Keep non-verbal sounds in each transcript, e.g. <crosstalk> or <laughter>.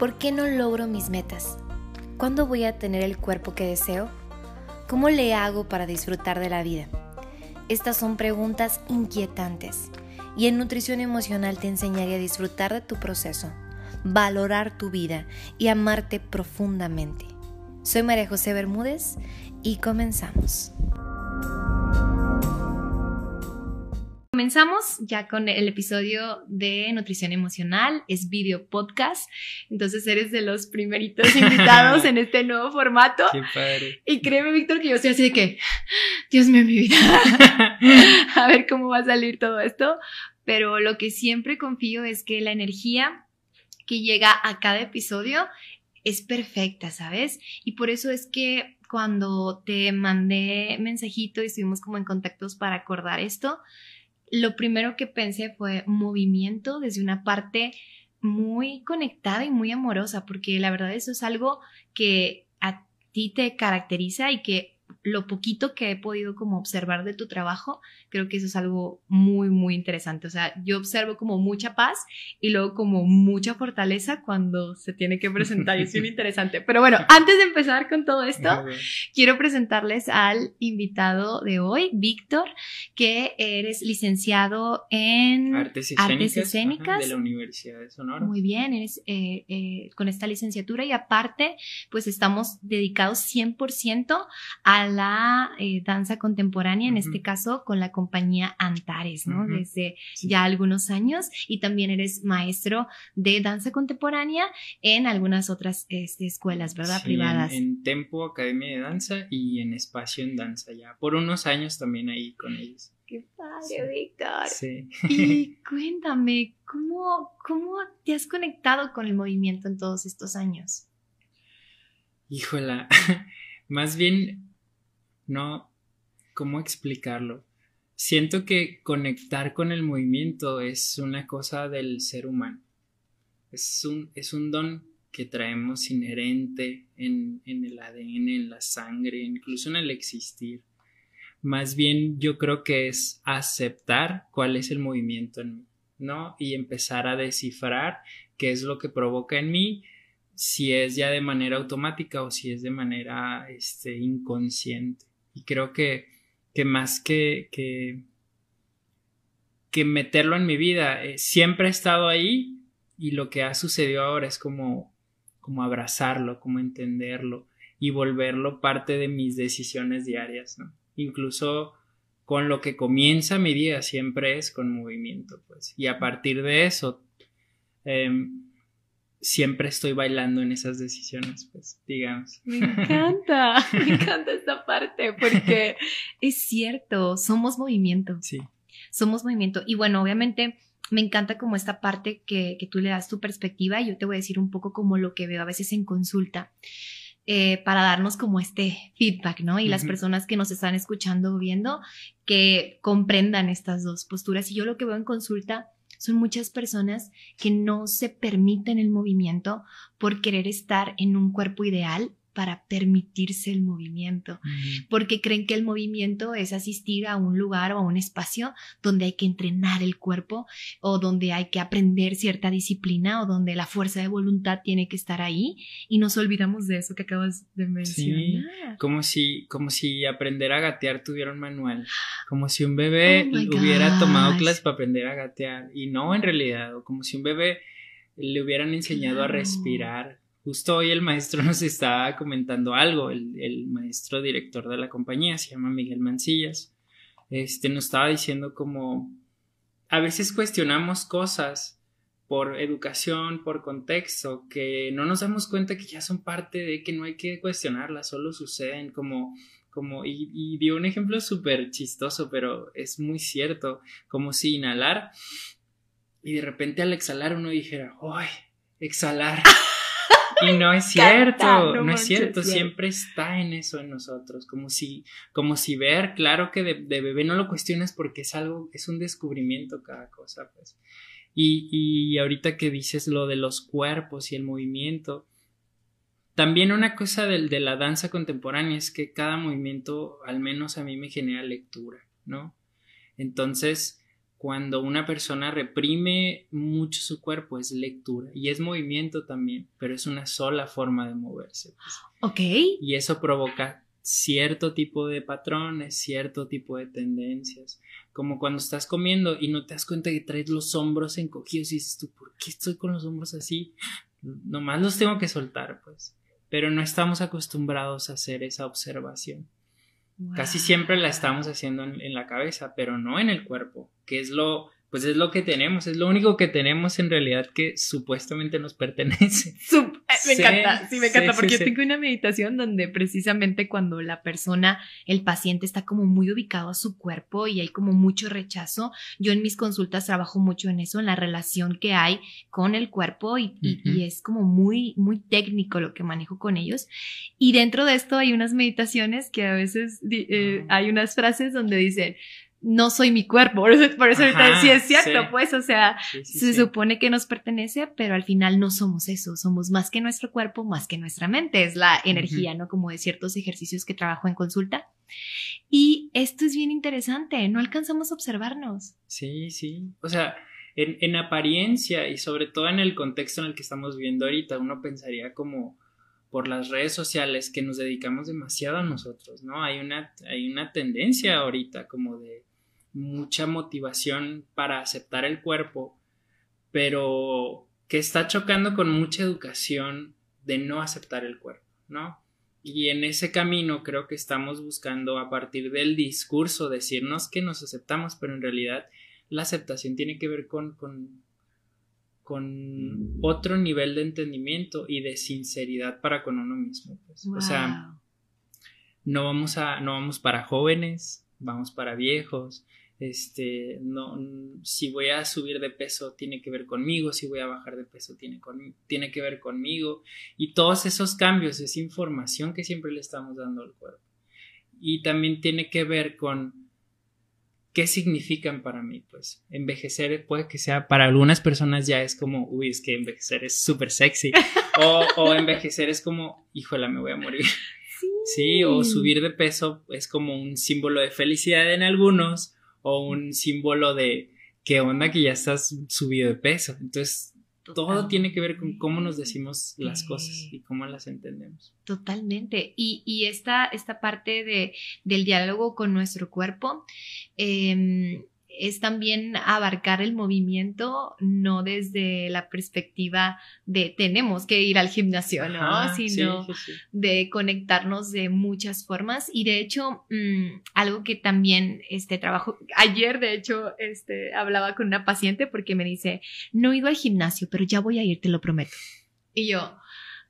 ¿Por qué no logro mis metas? ¿Cuándo voy a tener el cuerpo que deseo? ¿Cómo le hago para disfrutar de la vida? Estas son preguntas inquietantes y en nutrición emocional te enseñaré a disfrutar de tu proceso, valorar tu vida y amarte profundamente. Soy María José Bermúdez y comenzamos. Comenzamos ya con el episodio de nutrición emocional, es video podcast, entonces eres de los primeritos <laughs> invitados en este nuevo formato. Qué padre. Y créeme, Víctor, que yo estoy así de que, Dios mío, mi vida, <laughs> a ver cómo va a salir todo esto, pero lo que siempre confío es que la energía que llega a cada episodio es perfecta, ¿sabes? Y por eso es que cuando te mandé mensajito y estuvimos como en contactos para acordar esto, lo primero que pensé fue movimiento desde una parte muy conectada y muy amorosa, porque la verdad eso es algo que a ti te caracteriza y que lo poquito que he podido como observar de tu trabajo, creo que eso es algo muy, muy interesante. O sea, yo observo como mucha paz y luego como mucha fortaleza cuando se tiene que presentar y es muy <laughs> interesante. Pero bueno, antes de empezar con todo esto, quiero presentarles al invitado de hoy, Víctor, que eres licenciado en Artes Escénicas, de la Universidad de Sonora. Muy bien, eres eh, eh, con esta licenciatura y aparte, pues estamos dedicados 100% a la eh, danza contemporánea, en este caso con la compañía Antares, ¿no? Desde ya algunos años y también eres maestro de danza contemporánea en algunas otras este, escuelas, ¿verdad? Privadas. En, Tempo Academia de Danza y en Espacio en Danza ya, por unos años también ahí con ellos. Qué padre, Víctor. Sí. Y <laughs> cuéntame, ¿cómo, ¿cómo te has conectado con el movimiento en todos estos años? Híjola, <laughs> más bien no, ¿cómo explicarlo? Siento que conectar con el movimiento es una cosa del ser humano. Es un, es un don que traemos inherente en, en el ADN, en la sangre, incluso en el existir. Más bien yo creo que es aceptar cuál es el movimiento en mí, ¿no? Y empezar a descifrar qué es lo que provoca en mí, si es ya de manera automática o si es de manera este, inconsciente. Y creo que, que más que, que, que, meterlo en mi vida, eh, siempre he estado ahí y lo que ha sucedido ahora es como, como abrazarlo, como entenderlo y volverlo parte de mis decisiones diarias. Incluso con lo que comienza mi día siempre es con movimiento, pues. Y a partir de eso, em, siempre estoy bailando en esas decisiones, pues, digamos. Me encanta, <laughs> me encanta esta parte, porque es cierto, somos movimiento. Sí. Somos movimiento. Y bueno, obviamente me encanta como esta parte que, que tú le das tu perspectiva y yo te voy a decir un poco como lo que veo a veces en consulta. Eh, para darnos como este feedback, ¿no? Y las personas que nos están escuchando o viendo que comprendan estas dos posturas. Y yo lo que veo en consulta son muchas personas que no se permiten el movimiento por querer estar en un cuerpo ideal para permitirse el movimiento, porque creen que el movimiento es asistir a un lugar o a un espacio donde hay que entrenar el cuerpo o donde hay que aprender cierta disciplina o donde la fuerza de voluntad tiene que estar ahí. Y nos olvidamos de eso que acabas de mencionar. Sí, como si, como si aprender a gatear tuviera un manual, como si un bebé oh hubiera tomado clases para aprender a gatear y no en realidad, o como si un bebé le hubieran enseñado a respirar Justo hoy el maestro <laughs> nos estaba comentando algo, el, maestro director de la compañía, se llama Miguel Mancillas, este, nos estaba diciendo como a veces cuestionamos cosas por educación, por contexto, que no nos damos cuenta que ya son parte de que no hay que cuestionarlas, solo suceden como como y, dio un ejemplo súper chistoso, pero es muy cierto, como si inhalar y de repente al exhalar uno dijera, ¡ay! Exhalar. <laughs> Y no es <laughs> cierto, no, es cierto, siempre está en eso en nosotros, como si, como si ver, claro que de, bebé no lo cuestionas porque es algo, es un descubrimiento cada cosa, pues. Y, y ahorita que dices lo de los cuerpos y el movimiento, también una cosa de, de la danza contemporánea es que cada movimiento, al menos a mí me genera lectura, ¿no? Entonces, cuando una persona reprime mucho su cuerpo es lectura y es movimiento también, pero es una sola forma de moverse. Pues. Ok. Y eso provoca cierto tipo de patrones, cierto tipo de tendencias, como cuando estás comiendo y no te das cuenta que traes los hombros encogidos y dices tú, ¿por qué estoy con los hombros así? Nomás los tengo que soltar, pues, pero no estamos acostumbrados a hacer esa observación. Casi siempre la estamos haciendo en, la cabeza, pero no en el cuerpo, que es lo, pues es lo que tenemos, es lo único que tenemos en realidad que supuestamente nos pertenece. <laughs> Eh, me encanta, sí, me encanta, porque yo tengo una meditación donde precisamente cuando la persona, el paciente está como muy ubicado a su cuerpo y hay como mucho rechazo, yo en mis consultas trabajo mucho en eso, en la relación que hay con el cuerpo y, es como muy, muy técnico lo que manejo con ellos. Y dentro de esto hay unas meditaciones que a veces eh, hay unas frases donde dicen, no soy mi cuerpo. <laughs> Por eso, por eso sí es cierto, pues, o sea, se supone que nos pertenece, pero al final no somos eso, somos más que nuestro cuerpo, más que nuestra mente, es la energía, ¿no? Como de ciertos ejercicios que trabajo en consulta. Y esto es bien interesante, no alcanzamos a observarnos. Sí, sí, o sea, en, en apariencia y sobre todo en el contexto en el que estamos viviendo ahorita, uno pensaría como por las redes sociales que nos dedicamos demasiado a nosotros, ¿no? Hay una, hay una tendencia ahorita como de mucha motivación para aceptar el cuerpo, pero que está chocando con mucha educación de no aceptar el cuerpo, ¿no? Y en ese camino creo que estamos buscando a partir del discurso decirnos que nos aceptamos, pero en realidad la aceptación tiene que ver con, con, con otro nivel de entendimiento y de sinceridad para con uno mismo. Pues. O sea, no vamos a, no vamos para jóvenes, vamos para viejos, este, no, si voy a subir de peso tiene que ver conmigo, si voy a bajar de peso tiene, tiene que ver conmigo. Y todos esos cambios, esa información que siempre le estamos dando al cuerpo. Y también tiene que ver con qué significan para mí, pues envejecer puede que sea, para algunas personas ya es como, uy, es que envejecer es súper sexy. <laughs> o, o envejecer es como, híjola, me voy a morir. Sí, o subir de peso es como un símbolo de felicidad en algunos, o un símbolo de qué onda que ya estás subido de peso. Entonces, todo tiene que ver con cómo nos decimos las cosas y cómo las entendemos. Totalmente. Y, y esta, esta parte de, del diálogo con nuestro cuerpo, eh, es también abarcar el movimiento, no desde la perspectiva de tenemos que ir al gimnasio, ¿no? Sino de conectarnos de muchas formas. Y de hecho, mm, algo que también este trabajo, ayer de hecho, este, hablaba con una paciente porque me dice, no he ido al gimnasio, pero ya voy a ir, te lo prometo. Y yo,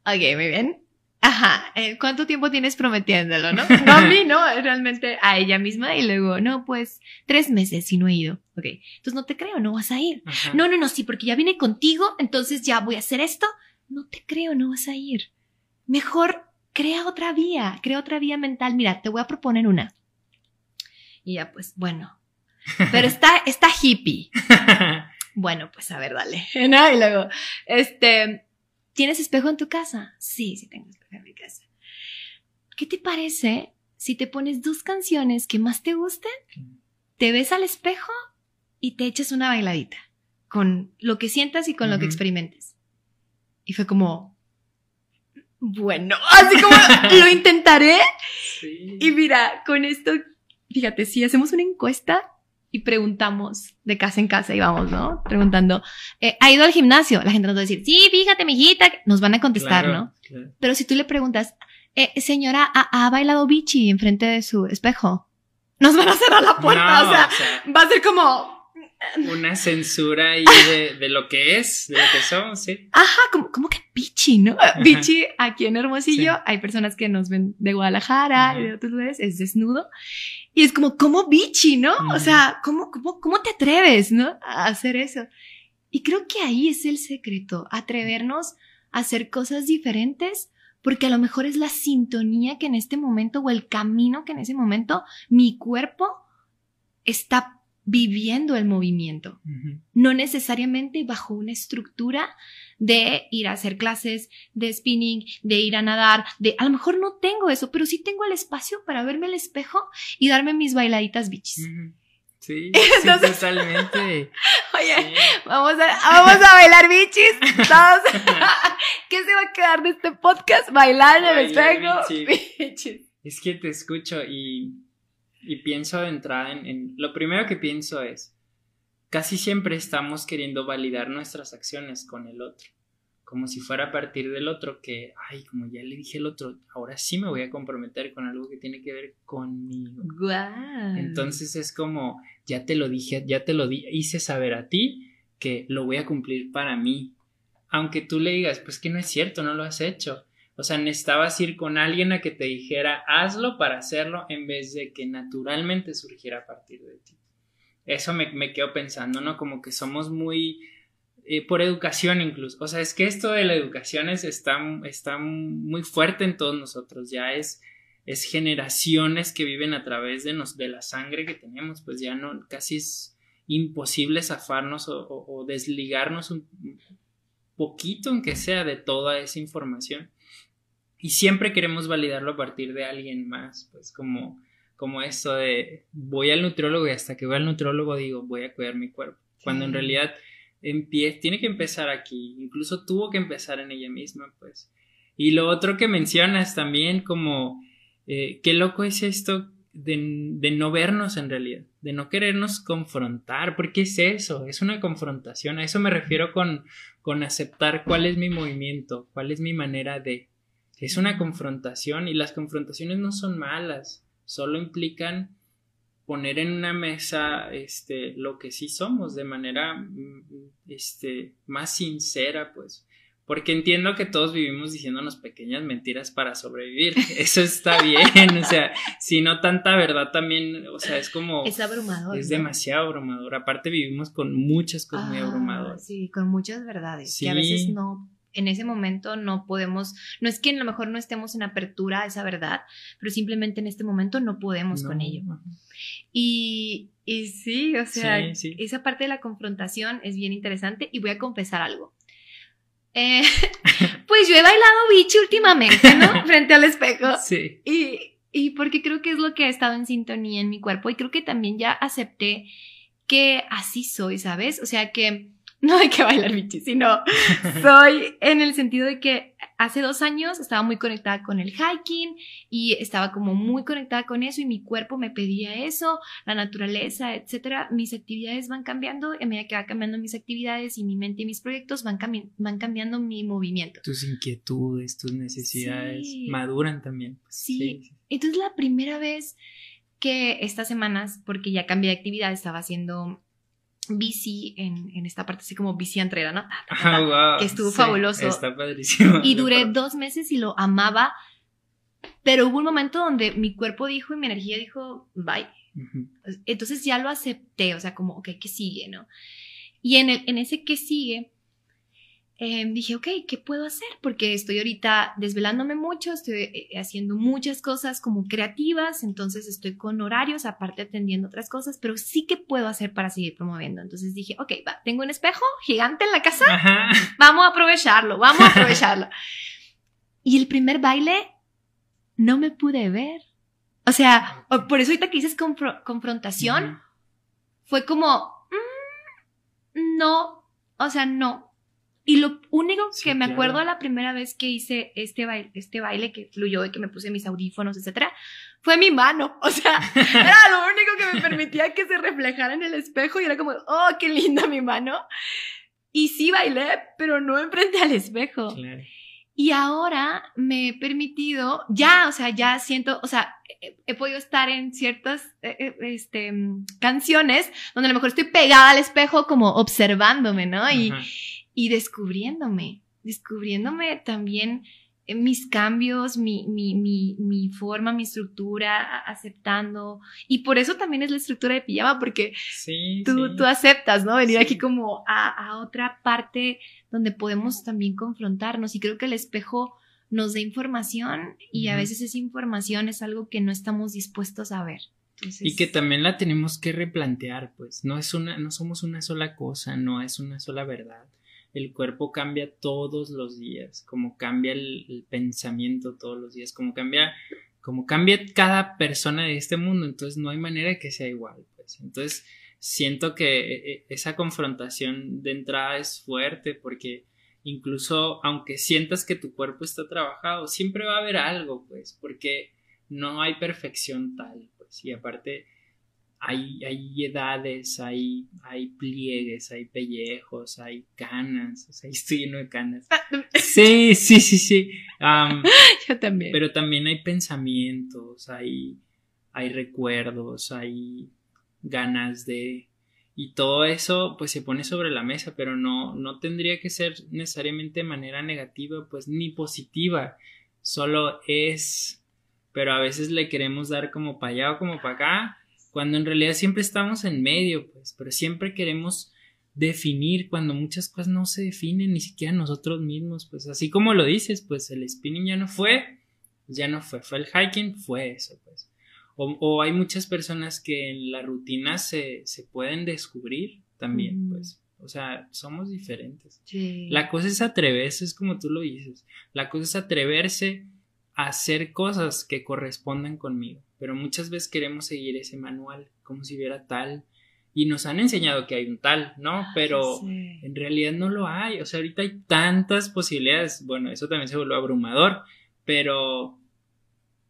ok, muy bien. Ajá, eh, ¿cuánto tiempo tienes prometiéndolo, no? <laughs> No a mí, ¿no? Realmente a ella misma y luego, no, pues tres meses y no he ido. Ok, entonces no te creo, no vas a ir. No, no, no, sí, porque ya vine contigo, entonces ya voy a hacer esto. No te creo, no vas a ir. Mejor crea otra vía, crea otra vía mental. Mira, te voy a proponer una. Y ya, pues, bueno. Pero <laughs> está, está hippie. <laughs> bueno, pues a ver, dale. ¿No? Y luego, este, ¿tienes espejo en tu casa? Sí, sí tengo en mi casa. ¿Qué te parece si te pones dos canciones que más te gusten, te ves al espejo y te echas una bailadita con lo que sientas y con lo que experimentes? Y fue como, bueno, <laughs> así como <laughs> lo intentaré. Y mira, con esto, fíjate, si hacemos una encuesta y preguntamos de casa en casa y vamos, ¿no? Preguntando, eh, ¿ha ido al gimnasio? La gente nos va a decir, sí, fíjate, mijita, nos van a contestar, ¿no? Pero si tú le preguntas, eh, señora, ¿ha, bailado bichi enfrente de su espejo? Nos van a cerrar la puerta, o, sea, va a ser como... Una censura ahí <laughs> de, lo que es, de lo que somos, sí. Ajá, como, como que bichi, ¿no? Bichi aquí en Hermosillo, hay personas que nos ven de Guadalajara y de otros lugares, es desnudo. Y es como, ¿cómo bichi, no? O sea, ¿cómo, cómo, ¿cómo te atreves, no? A hacer eso. Y creo que ahí es el secreto, atrevernos hacer cosas diferentes porque a lo mejor es la sintonía que en este momento o el camino que en ese momento mi cuerpo está viviendo el movimiento. No necesariamente bajo una estructura de ir a hacer clases de spinning, de ir a nadar, de a lo mejor no tengo eso, pero sí tengo el espacio para verme al espejo y darme mis bailaditas bichis. Sí, <laughs> sí totalmente. <laughs> Oye, vamos, a, vamos a bailar bichis. <laughs> Todos. ¿Qué se va a quedar de este podcast? Bailar en el espejo. Bichis. Es que te escucho y, y pienso de entrada en, en. Lo primero que pienso es. Casi siempre estamos queriendo validar nuestras acciones con el otro como si fuera a partir del otro que, ay, como ya le dije al otro, ahora sí me voy a comprometer con algo que tiene que ver conmigo. Entonces es como, ya te lo dije, ya te lo hice saber a ti que lo voy a cumplir para mí. Aunque tú le digas, pues que no es cierto, no lo has hecho. O sea, necesitabas ir con alguien a que te dijera, hazlo para hacerlo en vez de que naturalmente surgiera a partir de ti. Eso me, me quedo pensando, ¿no? Como que somos muy eh, por educación incluso. O sea, es que esto de la educación es, está, está muy fuerte en todos nosotros, ya es, es generaciones que viven a través de, nos, de la sangre que tenemos, pues ya no, casi es imposible zafarnos o, desligarnos un poquito, aunque sea, de toda esa información. Y siempre queremos validarlo a partir de alguien más, pues como, como esto de voy al nutriólogo y hasta que voy al nutriólogo digo voy a cuidar mi cuerpo. Cuando en realidad tiene que empezar aquí, incluso tuvo que empezar en ella misma, pues. Y lo otro que mencionas también como, eh, qué loco es esto de, no vernos en realidad, de no querernos confrontar, porque es eso, es una confrontación, a eso me refiero con, con aceptar cuál es mi movimiento, cuál es mi manera de, es una confrontación y las confrontaciones no son malas, solo implican poner en una mesa este, lo que sí somos de manera mm, este, más sincera, pues. Porque entiendo que todos vivimos diciéndonos pequeñas mentiras para sobrevivir. <laughs> Eso está bien, o sea, si no tanta verdad también, o sea, es como... Es abrumador. Es demasiado abrumador. Aparte vivimos con muchas cosas muy ah, abrumadoras. Sí, con muchas verdades. Sí. Que a veces no en ese momento no podemos, no es que a lo mejor no estemos en apertura a esa verdad, pero simplemente en este momento no podemos con ello. Y, y, sí, o sea, esa parte de la confrontación es bien interesante y voy a confesar algo. Eh, <laughs> pues yo he bailado bichi últimamente, ¿no? <laughs> Frente al espejo. Sí. Y, y porque creo que es lo que ha estado en sintonía en mi cuerpo y creo que también ya acepté que así soy, ¿sabes? O sea que <laughs> no de que bailar bichi, sino <laughs> soy en el sentido de que hace dos años estaba muy conectada con el hiking y estaba como muy conectada con eso y mi cuerpo me pedía eso, la naturaleza, etcétera. Mis actividades van cambiando y a medida que va cambiando mis actividades y mi mente y mis proyectos van, van cambiando mi movimiento. Tus inquietudes, tus necesidades maduran también. Sí. sí. Entonces la primera vez que estas semanas, porque ya cambié de actividad, estaba haciendo bici en, en, esta parte así como bici entrera, ¿no? Que estuvo fabuloso. Está padrísimo. Y <laughs> duré dos meses y lo amaba, pero hubo un momento donde mi cuerpo dijo y mi energía dijo, bye. Entonces ya lo acepté, o sea, como, ok, ¿qué sigue, no? Y en, el, en ese que sigue, Em, dije, ok, ¿qué puedo hacer? Porque estoy ahorita desvelándome mucho, estoy eh, haciendo muchas cosas como creativas, entonces estoy con horarios, aparte atendiendo otras cosas, pero sí que puedo hacer para seguir promoviendo. Entonces dije, ok, va, tengo un espejo gigante en la casa, vamos a aprovecharlo, vamos a aprovecharlo. <laughs> y el primer baile no me pude ver. O sea, por eso ahorita que dices confrontación, fue como, mm, no, o sea, no, y lo único que me acuerdo la primera vez que hice este baile, este baile que fluyó y que me puse mis audífonos, etcétera, fue mi mano. <laughs> O sea, era lo único que me permitía que se reflejara en el espejo y era como, oh, qué linda mi mano. Y sí bailé, pero no enfrente al espejo. Y ahora me he permitido, ya, o sea, ya siento, o sea, he, podido estar en ciertas eh, eh, este, canciones donde a lo mejor estoy pegada al espejo como observándome, ¿no? Y, y descubriéndome, descubriéndome también eh, mis cambios, mi, mi, mi, mi, forma, mi estructura, aceptando. Y por eso también es la estructura de pijama, porque tú, tú aceptas, ¿no? Venir aquí como a, a, otra parte donde podemos también confrontarnos. Y creo que el espejo nos da información y a veces esa información es algo que no estamos dispuestos a ver. Y que también la tenemos que replantear, pues. No es una, no somos una sola cosa, no es una sola verdad el cuerpo cambia todos los días, como cambia el, pensamiento todos los días, como cambia, como cambia cada persona de este mundo, entonces no hay manera que sea igual, pues. Entonces, siento que eh, eh, esa confrontación de entrada es fuerte porque incluso aunque sientas que tu cuerpo está trabajado, siempre va a haber algo, pues, porque no hay perfección tal, pues, y aparte hay, hay edades, hay, hay pliegues, hay pellejos, hay canas, o sea, <laughs> estoy lleno de canas. Sí, sí, sí, sí. <laughs> Yo también. Pero también hay pensamientos, hay, hay recuerdos, hay ganas de... Y todo eso pues se pone sobre la mesa, pero no, no tendría que ser necesariamente de manera negativa, pues ni positiva, solo es, pero a veces le queremos dar como para allá o como para acá, cuando en realidad siempre estamos en medio, pues, pero siempre queremos definir cuando muchas cosas no se definen ni siquiera nosotros mismos, pues así como lo dices, pues el spinning ya no fue, ya no fue, fue el hiking, fue eso, pues. O, hay muchas personas que en la rutina se, se pueden descubrir también, pues. O sea, somos diferentes. La cosa es atreverse, es como tú lo dices. La cosa es atreverse a hacer cosas que correspondan conmigo. Pero muchas veces queremos seguir ese manual, como si hubiera tal. Y nos han enseñado que hay un tal, ¿no? Pero en realidad no lo hay. O sea, ahorita hay tantas posibilidades. Bueno, eso también se vuelve abrumador. Pero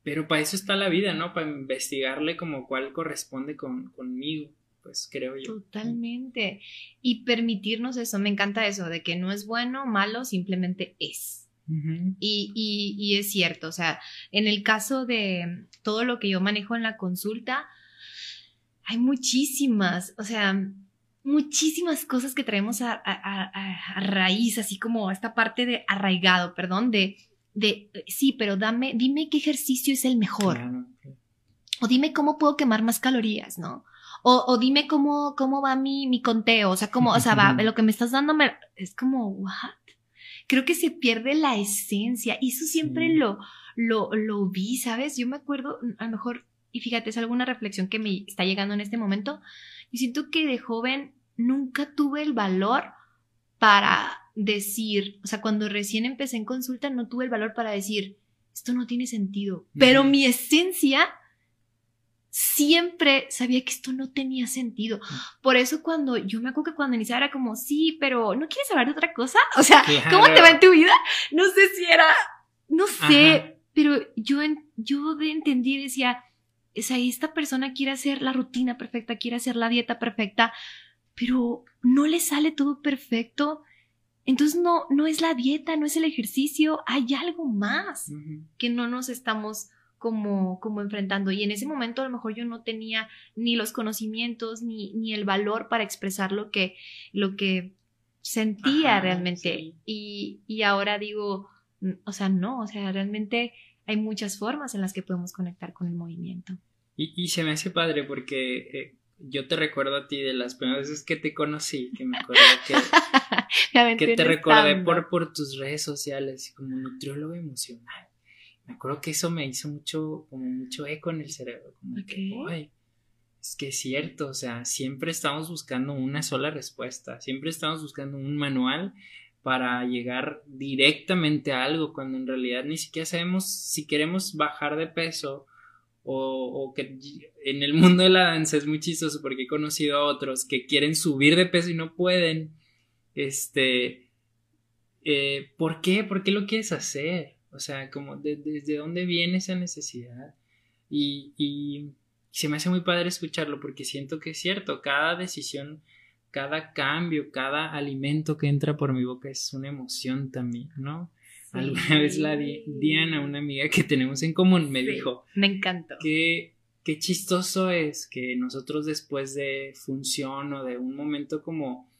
pero para eso está la vida, ¿no? Para investigarle como cuál corresponde con, conmigo, pues creo yo. Totalmente. Y permitirnos eso, me encanta eso, de que no es bueno, malo, simplemente es. Y, y, y, es cierto, o sea, en el caso de todo lo que yo manejo en la consulta, hay muchísimas, o sea, muchísimas cosas que traemos a, a, a raíz, así como esta parte de arraigado, perdón, de de, sí, pero dame, dime qué ejercicio es el mejor. O dime cómo puedo quemar más calorías, ¿no? O, o dime cómo, cómo va mi, mi conteo, o sea, cómo, o sea, va, <laughs> lo que me estás dando me, es como, what? Creo que se pierde la esencia y eso siempre lo, lo, lo vi, ¿sabes? Yo me acuerdo, a lo mejor, y fíjate, es alguna reflexión que me está llegando en este momento, y siento que de joven nunca tuve el valor para decir, o sea, cuando recién empecé en consulta no tuve el valor para decir, esto no tiene sentido, pero mi esencia siempre sabía que esto no tenía sentido. Por eso cuando yo me acuerdo que cuando iniciaba era como, sí, pero ¿no quieres hablar de otra cosa? <laughs> O sea, ¿cómo te va en tu vida? No sé si era, no sé, pero yo, yo entendí, decía, o sea, esta persona quiere hacer la rutina perfecta, quiere hacer la dieta perfecta, pero no le sale todo perfecto entonces no, no es la dieta, no es el ejercicio, hay algo más que no nos estamos como, como enfrentando. Y en ese momento a lo mejor yo no tenía ni los conocimientos ni, ni el valor para expresar lo que, lo que sentía realmente. Y, y ahora digo, o sea, no, o sea, realmente hay muchas formas en las que podemos conectar con el movimiento. Y, y se me hace padre porque eh, yo te recuerdo a ti de las primeras veces que te conocí, que me acuerdo que, <laughs> que te recordé por, por tus redes sociales como nutriólogo emocional. Me acuerdo que eso me hizo mucho, como mucho eco en el cerebro, como que, es que es cierto, o sea, siempre estamos buscando una sola respuesta, siempre estamos buscando un manual para llegar directamente a algo, cuando en realidad ni siquiera sabemos si queremos bajar de peso o, que en el mundo de la danza es muy chistoso porque he conocido a otros que quieren subir de peso y no pueden. Este, eh, ¿por qué? ¿Por qué lo quieres hacer? O sea, como desde dónde viene esa necesidad. Y, y se me hace muy padre escucharlo porque siento que es cierto, cada decisión, cada cambio, cada alimento que entra por mi boca es una emoción también, ¿no? Alguna vez la Diana, una amiga que tenemos en común, me dijo. Me encantó. Que qué chistoso es que nosotros después de función o de un momento como,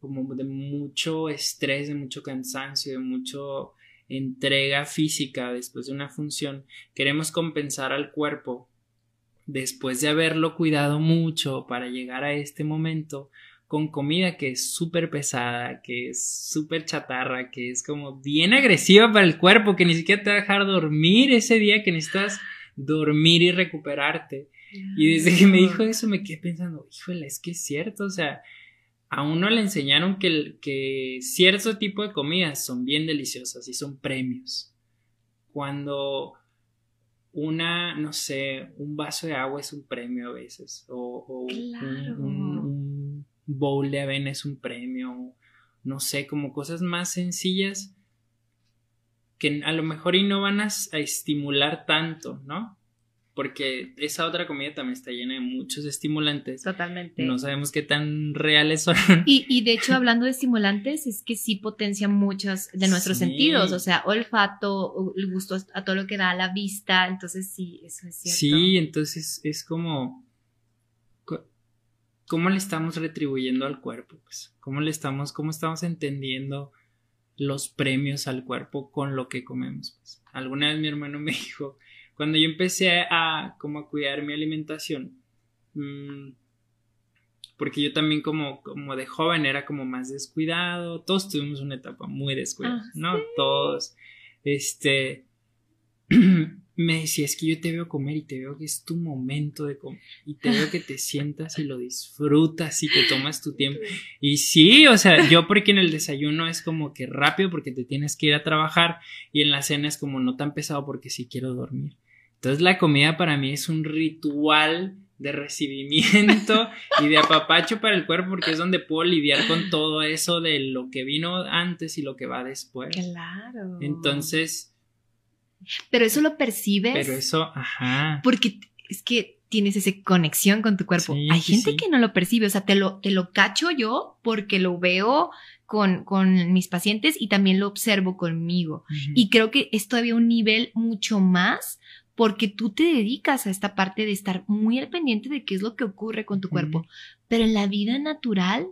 como de mucho estrés, de mucho cansancio, de mucho entrega física después de una función, queremos compensar al cuerpo después de haberlo cuidado mucho para llegar a este momento con comida que es súper pesada, que es súper chatarra, que es como bien agresiva para el cuerpo, que ni siquiera te va a dejar dormir ese día que necesitas dormir y recuperarte. Y desde que me dijo eso me quedé pensando, híjole, es que es cierto, o sea, a uno le enseñaron que, que cierto tipo de comidas son bien deliciosas y son premios. Cuando una, no sé, un vaso de agua es un premio a veces, o, un, bowl de avena es un premio, no sé, como cosas más sencillas que a lo mejor y no van a estimular tanto, ¿no? Porque esa otra comida también está llena de muchos estimulantes. Totalmente. No sabemos qué tan reales son. <laughs> Y, de hecho, hablando de estimulantes, es que sí potencia muchos de nuestros sentidos, o sea, olfato, el gusto a todo lo que da a la vista, entonces sí, eso es cierto. Sí, entonces es como... ¿Cómo le estamos retribuyendo al cuerpo? Pues, ¿Cómo le estamos, cómo estamos entendiendo los premios al cuerpo con lo que comemos? Pues, alguna vez mi hermano me <laughs> dijo, cuando yo empecé a como a cuidar mi alimentación, mm, porque yo también como, como de joven era como más descuidado, todos tuvimos una etapa muy descuidada, ah, ¿no? Todos, este, <clears throat> me decía, es que yo te veo comer y te veo que es tu momento de comer y te veo que te <laughs> sientas y lo disfrutas y te tomas tu tiempo. Y sí, o sea, yo porque en el desayuno es como que rápido porque te tienes que ir a trabajar y en la cena es como no tan pesado porque sí quiero dormir. Entonces la comida para mí es un ritual de recibimiento y de apapacho para el cuerpo porque es donde puedo lidiar con todo eso de lo que vino antes y lo que va después. Claro. Entonces... Pero eso lo percibes. Pero eso, ajá. Porque es que tienes esa conexión con tu cuerpo. Hay gente que no lo percibe, o sea, te lo, te lo cacho yo porque lo veo con, con mis pacientes y también lo observo conmigo. Y creo que es todavía un nivel mucho más porque tú te dedicas a esta parte de estar muy al pendiente de qué es lo que ocurre con tu cuerpo. Pero en la vida natural,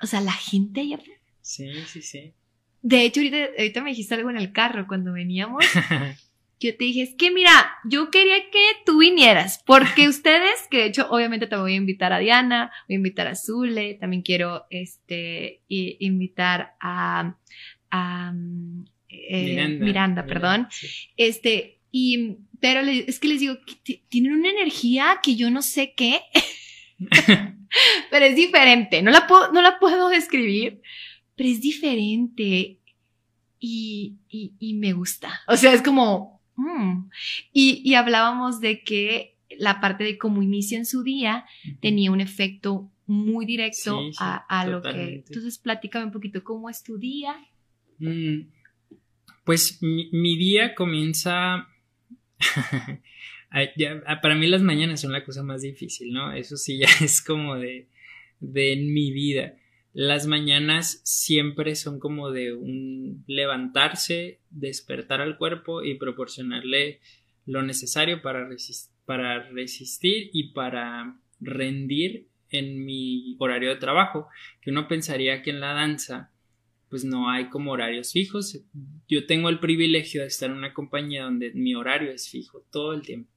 o sea, la gente ya... Sí, sí, sí. De hecho, ahorita, ahorita me dijiste algo en el carro cuando veníamos. <laughs> yo te dije, es que mira, yo quería que tú vinieras, porque <laughs> ustedes, que de hecho obviamente te voy a invitar a Diana, voy a invitar a Zule, también quiero este, invitar a, a eh, Miranda, perdón. Este, y pero es que les digo, que tienen una energía que yo no sé qué, <laughs> pero es diferente. No la, puedo, no la puedo describir, pero es diferente y, y, me gusta. O sea, es como... Mm. Y, y hablábamos de que la parte de cómo inicia en su día tenía un efecto muy directo a, a lo que... Entonces, platícame un poquito, ¿cómo es tu día? Mm, pues mi, día comienza <laughs> para mí las mañanas son la cosa más difícil, ¿no? Eso sí ya <laughs> es como de, de mi vida. Las mañanas siempre son como de un levantarse, despertar al cuerpo y proporcionarle lo necesario para, para resistir y para rendir en mi horario de trabajo, que uno pensaría que en la danza pues no hay como horarios fijos. Yo tengo el privilegio de estar en una compañía donde mi horario es fijo todo el tiempo,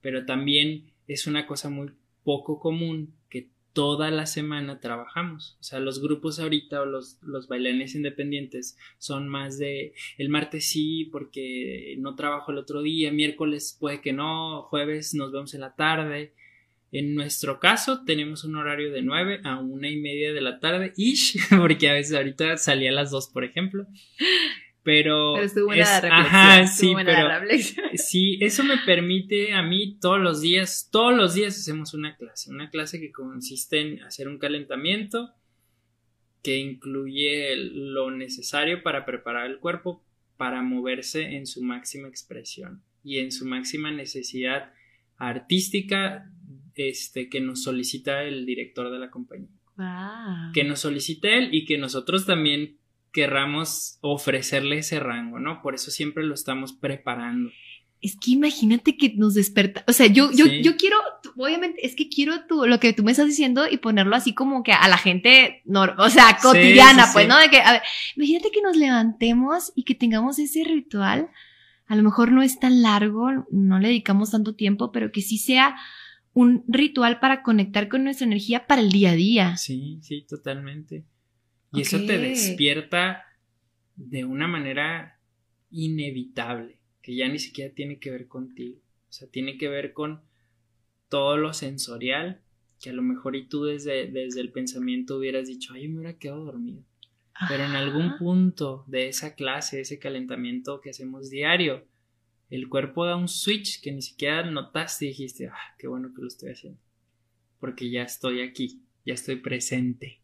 pero también es una cosa muy poco común que toda la semana trabajamos. O sea, los grupos ahorita o los, los bailarines independientes son más de el martes sí porque no trabajo el otro día, miércoles puede que no, jueves nos vemos en la tarde en nuestro caso, tenemos un horario de 9 a una y media de la tarde, ish, <laughs> porque a veces ahorita salía a las 2, por ejemplo. Pero. Pero estuvo buena es, Ajá, sí, pero. <laughs> Sí, eso me permite a mí todos los días, todos los días hacemos una clase. Una clase que consiste en hacer un calentamiento que incluye lo necesario para preparar el cuerpo para moverse en su máxima expresión y en su máxima necesidad artística este, que nos solicita el director de la compañía. Que nos solicite él y que nosotros también querramos ofrecerle ese rango, ¿no? Por eso siempre lo estamos preparando. Es que imagínate que nos desperta, o sea, yo, yo, yo quiero, obviamente, es que quiero tú, lo que tú me estás diciendo y ponerlo así como que a la gente, o sea, cotidiana, pues, ¿no? De que, a ver, imagínate que nos levantemos y que tengamos ese ritual, a lo mejor no es tan largo, no le dedicamos tanto tiempo, pero que sí sea un ritual para conectar con nuestra energía para el día a día. Sí, sí, totalmente. Y eso te despierta de una manera inevitable, que ya ni siquiera tiene que ver contigo. O sea, tiene que ver con todo lo sensorial, que a lo mejor y tú desde, desde el pensamiento hubieras dicho, ay, me hubiera quedado dormido. Pero en algún punto de esa clase, ese calentamiento que hacemos diario, el cuerpo da un switch que ni siquiera notaste y dijiste, ah, qué bueno que lo estoy haciendo. Porque ya estoy aquí, ya estoy presente.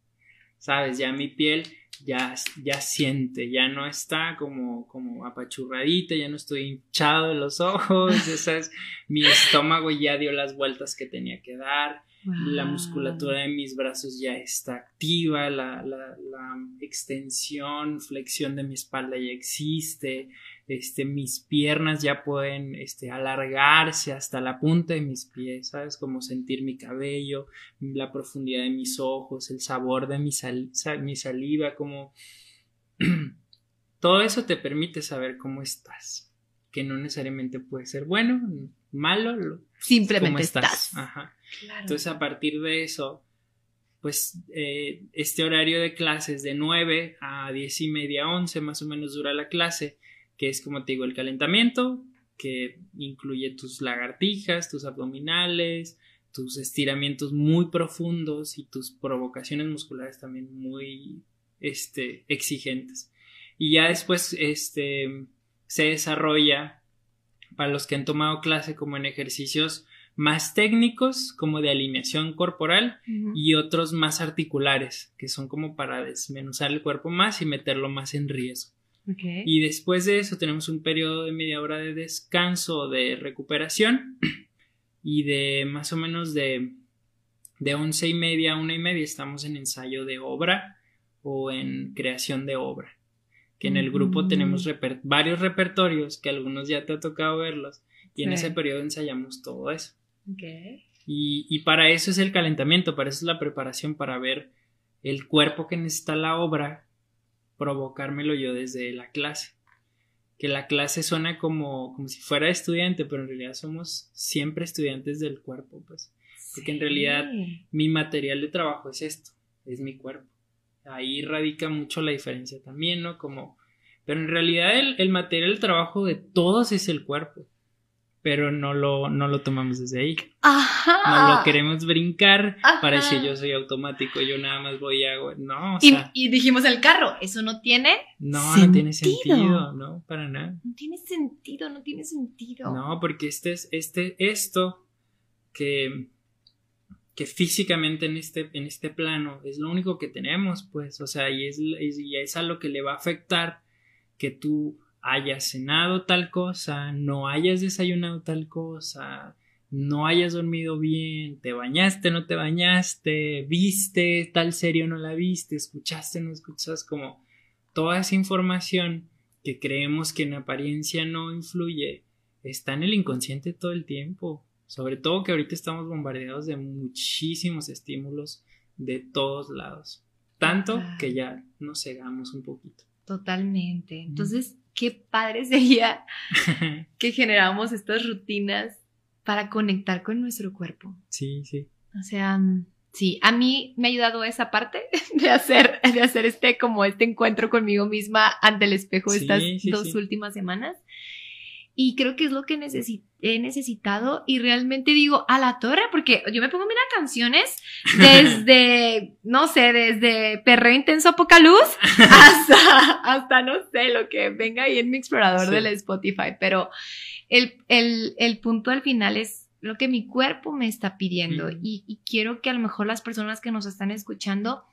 ¿Sabes? Ya mi piel ya, ya siente, ya no está como, como apachurradita, ya no estoy hinchado de los ojos, ¿sabes? Mi estómago ya dio las vueltas que tenía que dar, la musculatura de mis brazos ya está activa, la, la, la, extensión, flexión de mi espalda ya existe, este, mis piernas ya pueden este, alargarse hasta la punta de mis pies, ¿sabes? Como sentir mi cabello, la profundidad de mis ojos, el sabor de mi, mi saliva, como... <clears throat> Todo eso te permite saber cómo estás, que no necesariamente puede ser bueno, malo, simplemente estás. Entonces a partir de eso, pues eh, este horario de clases de 9 a 10 y media, 11 más o menos dura la clase que es como te digo el calentamiento, que incluye tus lagartijas, tus abdominales, tus estiramientos muy profundos y tus provocaciones musculares también muy este, exigentes. Y ya después este, se desarrolla para los que han tomado clase como en ejercicios más técnicos como de alineación corporal y otros más articulares que son como para desmenuzar el cuerpo más y meterlo más en riesgo. Y después de eso tenemos un periodo de media hora de descanso, de recuperación <clears throat> y de más o menos de, de once y media a una y media estamos en ensayo de obra o en creación de obra. Que en el grupo mm. tenemos varios repertorios que algunos ya te ha tocado verlos y en ese periodo ensayamos todo eso. Y, y para eso es el calentamiento, para eso es la preparación, para ver el cuerpo que necesita la obra provocármelo yo desde la clase. Que la clase suena como, como si fuera estudiante, pero en realidad somos siempre estudiantes del cuerpo, pues. Porque en realidad mi material de trabajo es esto, es mi cuerpo. Ahí radica mucho la diferencia también, ¿no? Como, pero en realidad el, el material de trabajo de todos es el cuerpo pero no lo, no lo tomamos desde ahí. Ajá. No lo queremos brincar para decir yo soy automático, yo nada más voy a... No, o sea, y, dijimos el carro, eso no tiene No, no tiene sentido, no, para nada. No tiene sentido, no tiene sentido. No, porque este es, este, esto que, que físicamente en este, en este plano es lo único que tenemos, pues, o sea, y es, y es a lo que le va a afectar que tú hayas cenado tal cosa, no hayas desayunado tal cosa, no hayas dormido bien, te bañaste, no te bañaste, viste tal serie o no la viste, escuchaste, no escuchas, como toda esa información que creemos que en apariencia no influye, está en el inconsciente todo el tiempo. Sobre todo que ahorita estamos bombardeados de muchísimos estímulos de todos lados. Tanto que ya nos cegamos un poquito. Totalmente. Entonces, qué padre sería <laughs> que generáramos estas rutinas para conectar con nuestro cuerpo. Sí, sí. O sea, sí, a mí me ha ayudado esa parte <laughs> de hacer, de hacer este, como este encuentro conmigo misma ante el espejo estas dos últimas semanas. Y creo que es lo que he necesitado y realmente digo a la torre, porque yo me pongo a mirar canciones <laughs> desde, no sé, desde Perreo Intenso Poca Luz hasta, <laughs> hasta, no sé, lo que venga ahí en mi explorador del Spotify. Pero el, el, el, punto al final es lo que mi cuerpo me está pidiendo y, y quiero que a lo mejor las personas que nos están escuchando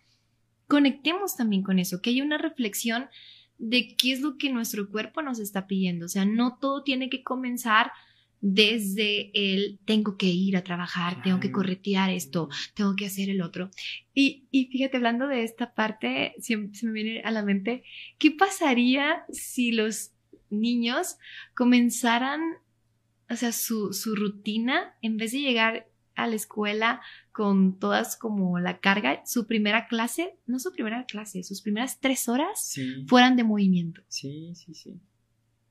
conectemos también con eso, que haya una reflexión de qué es lo que nuestro cuerpo nos está pidiendo. O sea, no todo tiene que comenzar desde el tengo que ir a trabajar, tengo que corretear esto, tengo que hacer el otro. Y, y fíjate, hablando de esta parte, se, se me viene a la mente, ¿qué pasaría si los niños comenzaran, o sea, su, su rutina, en vez de llegar a la escuela con todas como la carga, su primera clase, no su primera clase, sus primeras tres horas fueran de movimiento. Sí, sí, sí.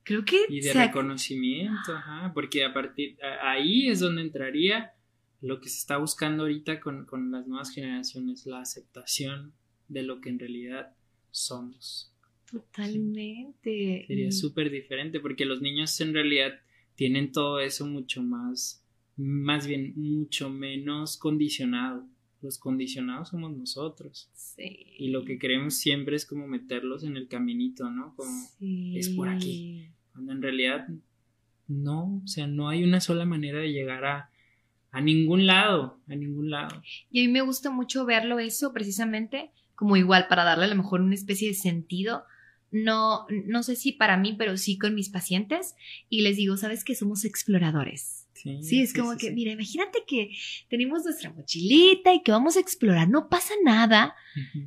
Creo que... Y de reconocimiento, ajá, porque a partir, ahí es donde entraría lo que se está buscando ahorita con, con las nuevas generaciones, la aceptación de lo que en realidad somos. Totalmente. Sería súper diferente porque los niños en realidad tienen todo eso mucho más más bien mucho menos condicionado. Los condicionados somos nosotros. Sí. Y lo que queremos siempre es como meterlos en el caminito, ¿no? Como es por aquí. Cuando en realidad no, o sea, no hay una sola manera de llegar a, a ningún lado, a ningún lado. Y a mí me gusta mucho verlo eso precisamente como igual para darle a lo mejor una especie de sentido. No, no sé si para mí, pero sí con mis pacientes y les digo, sabes que somos exploradores. Sí, es como que, mira, imagínate que tenemos nuestra mochilita y que vamos a explorar. No pasa nada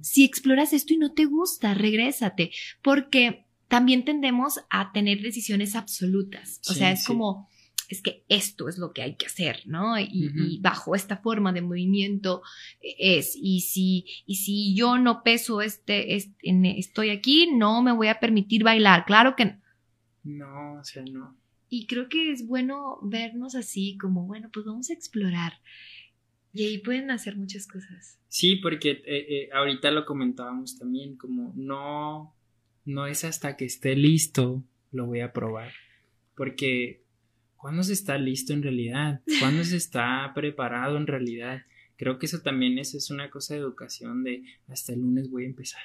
si exploras esto y no te gusta, regrésate, porque también tendemos a tener decisiones absolutas. O sea, es como, es que esto es lo que hay que hacer, ¿no? Y, bajo esta forma de movimiento es, y si, y si yo no peso este, este estoy aquí, no me voy a permitir bailar. Claro que no. No, o sea, no. Y creo que es bueno vernos así, como, bueno, pues vamos a explorar. Y ahí pueden hacer muchas cosas. Sí, porque eh, eh, ahorita lo comentábamos también, como no, no es hasta que esté listo lo voy a probar. Porque ¿cuándo se está listo en realidad? ¿Cuándo se está preparado en realidad? Creo que eso también es, es una cosa de educación de hasta el lunes voy a empezar.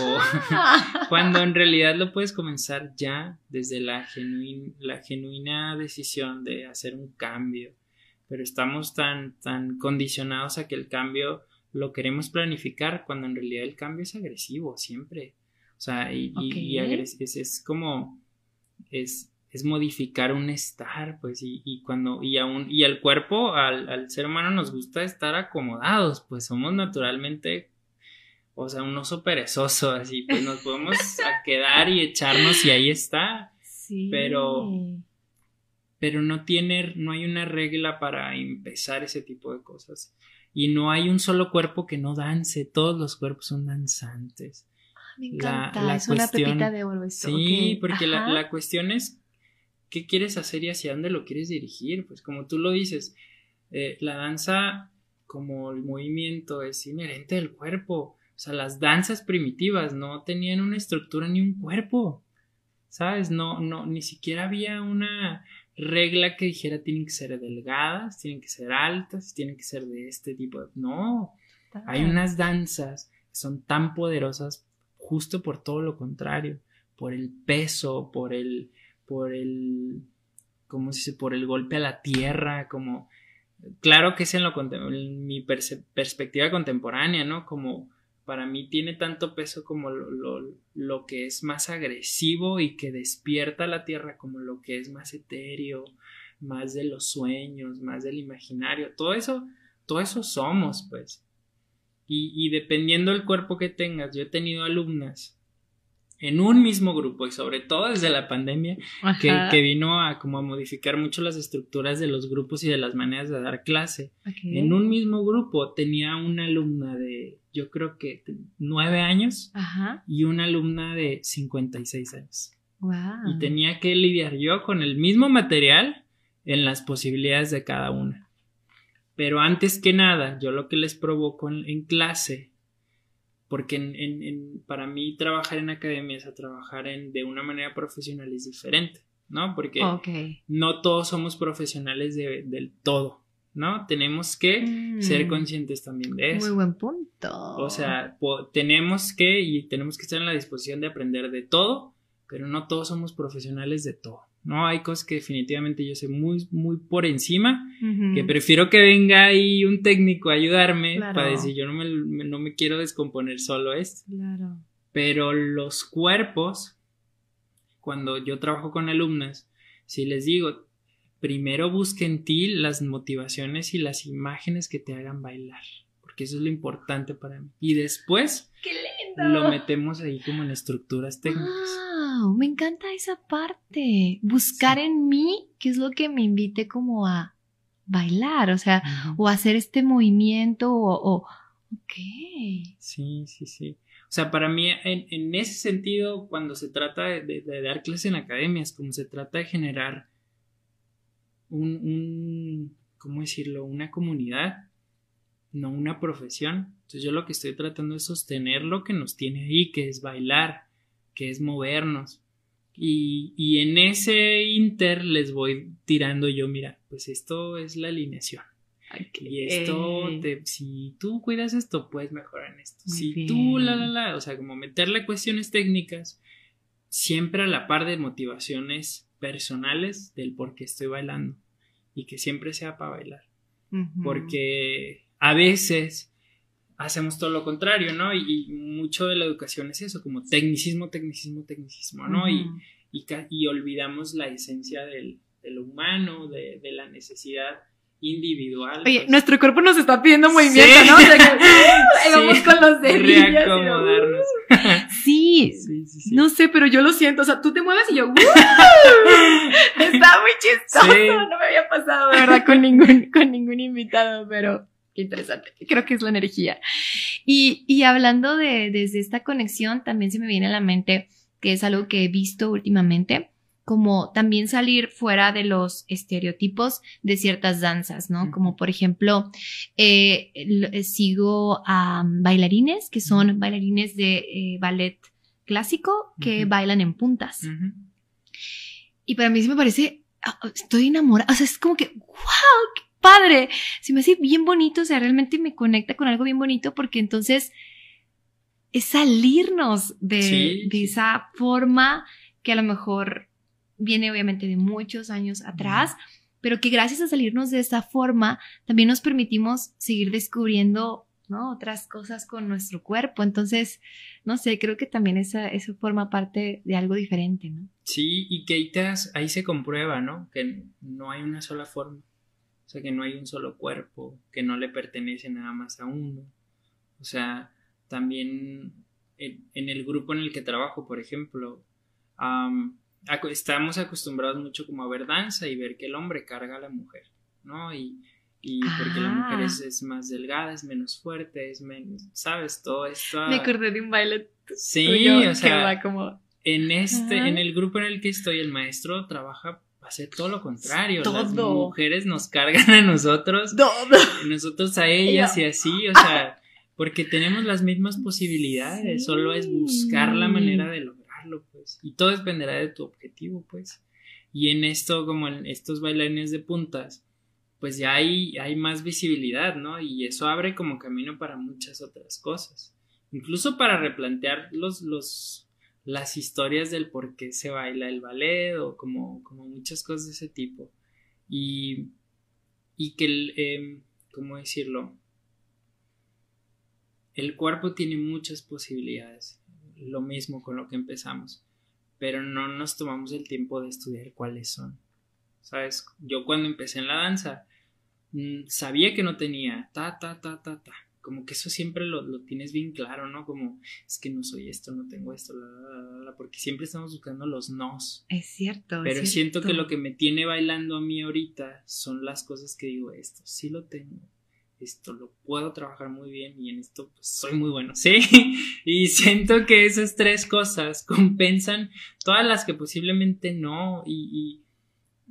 O <laughs> cuando en realidad lo puedes comenzar ya desde la, la genuina decisión de hacer un cambio. Pero estamos tan, tan condicionados a que el cambio lo queremos planificar cuando en realidad el cambio es agresivo siempre. O sea, y, es, es como es es modificar un estar, pues, y, y cuando, y aún, y al cuerpo, al, al, ser humano nos gusta estar acomodados, pues somos naturalmente, o sea, un oso perezoso, así, pues nos podemos <laughs> quedar y echarnos y ahí está. Sí. Pero, pero no tiene, no hay una regla para empezar ese tipo de cosas. Y no hay un solo cuerpo que no dance, todos los cuerpos son danzantes. Me encanta, es una pepita de oro esto. Sí, porque la, la, cuestión es qué quieres hacer y hacia dónde lo quieres dirigir. Pues como tú lo dices, eh, la danza como el movimiento es inherente del cuerpo. O sea, las danzas primitivas no tenían una estructura ni un cuerpo. ¿Sabes? No, no, ni siquiera había una regla que dijera tienen que ser delgadas, tienen que ser altas, tienen que ser de este tipo. No. Hay unas danzas que son tan poderosas justo por todo lo contrario, por el peso, por el, por el, ¿cómo se dice? Por el golpe a la tierra, como, claro que es en, lo, mi perspectiva contemporánea, ¿no? Como para mí tiene tanto peso como lo, lo, que es más agresivo y que despierta la tierra, como lo que es más etéreo, más de los sueños, más del imaginario, todo eso, todo eso somos, pues. Y, y dependiendo del cuerpo que tengas, yo he tenido alumnas en un mismo grupo y sobre todo desde la pandemia que, vino a como a modificar mucho las estructuras de los grupos y de las maneras de dar clase. En un mismo grupo tenía una alumna de yo creo que nueve años y una alumna de 56 años. Y tenía que lidiar yo con el mismo material en las posibilidades de cada una. Pero antes que nada, yo lo que les provoco en clase porque en, para mí trabajar en academias a trabajar en, de una manera profesional es diferente, ¿no? Porque no todos somos profesionales del todo, ¿no? Tenemos que ser mm. conscientes también de eso. Muy buen punto. O sea, tenemos que y tenemos que estar en la disposición de aprender de todo, pero no todos somos profesionales de todo. ¿No? Hay cosas que definitivamente yo sé muy, muy por encima, que prefiero que venga ahí un técnico a ayudarme para decir, yo no me, no me quiero descomponer solo esto. Claro. Pero los cuerpos, cuando yo trabajo con alumnas, si les digo, primero busque en ti las motivaciones y las imágenes que te hagan bailar, porque eso es lo importante para mí. Y después lo metemos ahí como en estructuras técnicas me encanta esa parte. Buscar en mí qué es lo que me invite como a bailar, o sea, o hacer este movimiento o, ok. Sí, sí, sí. O sea, para mí, en, ese sentido, cuando se trata de, dar clases en academias, como se trata de generar un, un, ¿cómo decirlo? Una comunidad, no una profesión. Entonces yo lo que estoy tratando es sostener lo que nos tiene ahí, que es bailar, que es movernos. Y, y, en ese inter les voy tirando yo, mira, pues esto es la alineación. Y esto, te, si tú cuidas esto, puedes mejorar en esto. si tú, la, la, la, o sea, como meterle cuestiones técnicas, siempre a la par de motivaciones personales del por qué estoy bailando y que siempre sea para bailar. Porque a veces hacemos todo lo contrario, ¿no? Y, mucho de la educación es eso, como tecnicismo, tecnicismo, tecnicismo, ¿no? y, y, olvidamos la esencia del, humano, de, de la necesidad individual. Oye, pues. nuestro cuerpo nos está pidiendo movimiento, ¿no? O sea que, <laughs> vamos con los dedillos. Reacomodarnos. Sí, sí, sí, no sé, pero yo lo siento, o sea, tú te mueves y yo, <laughs> está muy chistoso, no me había pasado, de verdad, con ningún, con ningún invitado, pero qué interesante, creo que es la energía. Y, y hablando de, desde esta conexión, también se me viene a la mente que es algo que he visto últimamente, como también salir fuera de los estereotipos de ciertas danzas, ¿no? Como por ejemplo, eh, eh, sigo a bailarines que son bailarines de eh, ballet clásico que bailan en puntas. Y para mí sí me parece, ah, estoy enamorada, o sea, es como que, wow, padre, se me hace bien bonito, o sea, realmente me conecta con algo bien bonito porque entonces es salirnos de, de esa forma que a lo mejor viene obviamente de muchos años atrás, pero que gracias a salirnos de esa forma también nos permitimos seguir descubriendo ¿no? otras cosas con nuestro cuerpo. Entonces, no sé, creo que también esa, eso forma parte de algo diferente, ¿no? Sí, y que ahí, ahí se comprueba, ¿no? Que no hay una sola forma. O sea, que no hay un solo cuerpo, que no le pertenece nada más a uno. O sea, también en, el grupo en el que trabajo, por ejemplo, estamos acostumbrados mucho como a ver danza y ver que el hombre carga a la mujer, ¿no? Y, y porque la mujer ah. es, más delgada, es menos fuerte, es menos, ¿sabes? Todo esto. Me acordé de un baile. Sí, o sea, como... en este, en el grupo en el que estoy, el maestro trabaja a hacer todo lo contrario. Todo. Las mujeres nos cargan a nosotros, todo. nosotros a ellas y así, o sea, porque tenemos las mismas posibilidades, solo es buscar la manera de lograrlo pues. Y todo dependerá de tu objetivo, pues. Y en esto, como en estos bailarines de puntas, pues ya hay, hay más visibilidad, ¿no? Y eso abre como camino para muchas otras cosas. Incluso para replantear los, los, las historias del por qué se baila el ballet o como, como muchas cosas de ese tipo. Y, y que el, em, ¿cómo decirlo? El cuerpo tiene muchas posibilidades lo mismo con lo que empezamos, pero no nos tomamos el tiempo de estudiar cuáles son. ¿Sabes? Yo cuando empecé en la danza, mm, sabía que no tenía ta, ta, ta, ta, ta. Como que eso siempre lo, lo tienes bien claro, ¿no? Como es que no soy esto, no tengo esto, la, porque siempre estamos buscando los nos. Es cierto. Pero siento que lo que me tiene bailando a mí ahorita son las cosas que digo, esto sí lo tengo, esto lo puedo trabajar muy bien y en esto pues, soy muy bueno, <laughs> ¿sí? y siento que esas tres cosas compensan todas las que posiblemente no y, y,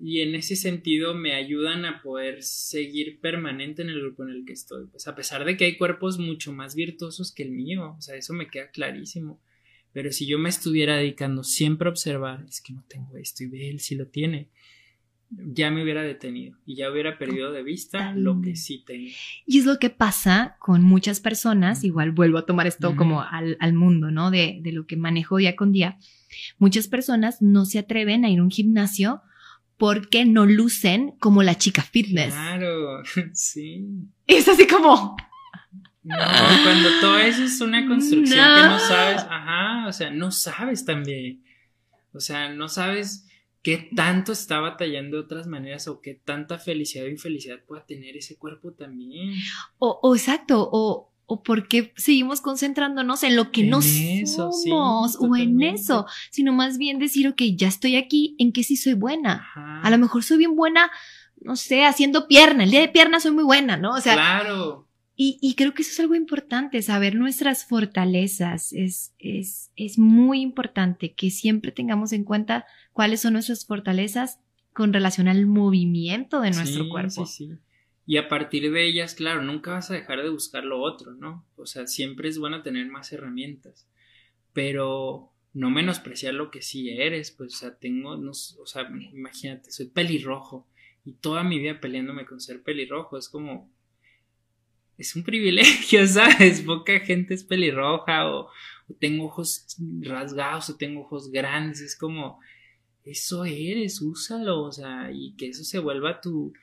en ese sentido me ayudan a poder seguir permanente en el grupo en el que estoy, pues a pesar de que hay cuerpos mucho más virtuosos que el mío, o sea, eso me queda clarísimo. Pero si yo me estuviera dedicando siempre a observar, es que no tengo esto y ve, él sí lo tiene ya me hubiera detenido y ya hubiera perdido de vista lo que sí tengo. Y es lo que pasa con muchas personas, igual vuelvo a tomar esto como al, al, mundo, ¿no? De, de lo que manejo día con día. Muchas personas no se atreven a ir a un gimnasio porque no lucen como la chica fitness. Claro, <laughs> sí. Es así como... No, cuando todo eso es una construcción que no sabes, ajá, o sea, no sabes también. O sea, no sabes qué tanto está batallando de otras maneras o qué tanta felicidad o infelicidad pueda tener ese cuerpo también. O, o exacto, o, o por qué seguimos concentrándonos en lo que no somos o en eso, sino más bien decir, ok, ya estoy aquí, ¿en qué sí soy buena? A lo mejor soy bien buena, no sé, haciendo pierna, el día de pierna soy muy buena, ¿no? O sea, claro. Y, y, creo que eso es algo importante, saber nuestras fortalezas es, es, es muy importante que siempre tengamos en cuenta cuáles son nuestras fortalezas con relación al movimiento de nuestro cuerpo. Sí, sí. Y a partir de ellas, claro, nunca vas a dejar de buscar lo otro, ¿no? O sea, siempre es bueno tener más herramientas, pero no menospreciar lo que sí eres, pues, o sea, tengo, no, o sea, imagínate, soy pelirrojo y toda mi vida peleándome con ser pelirrojo, es como, es un privilegio, <laughs> ¿sabes? Poca gente es pelirroja o tengo ojos rasgados o tengo ojos grandes, es como, eso eres, úsalo, o sea, y que eso se vuelva tu,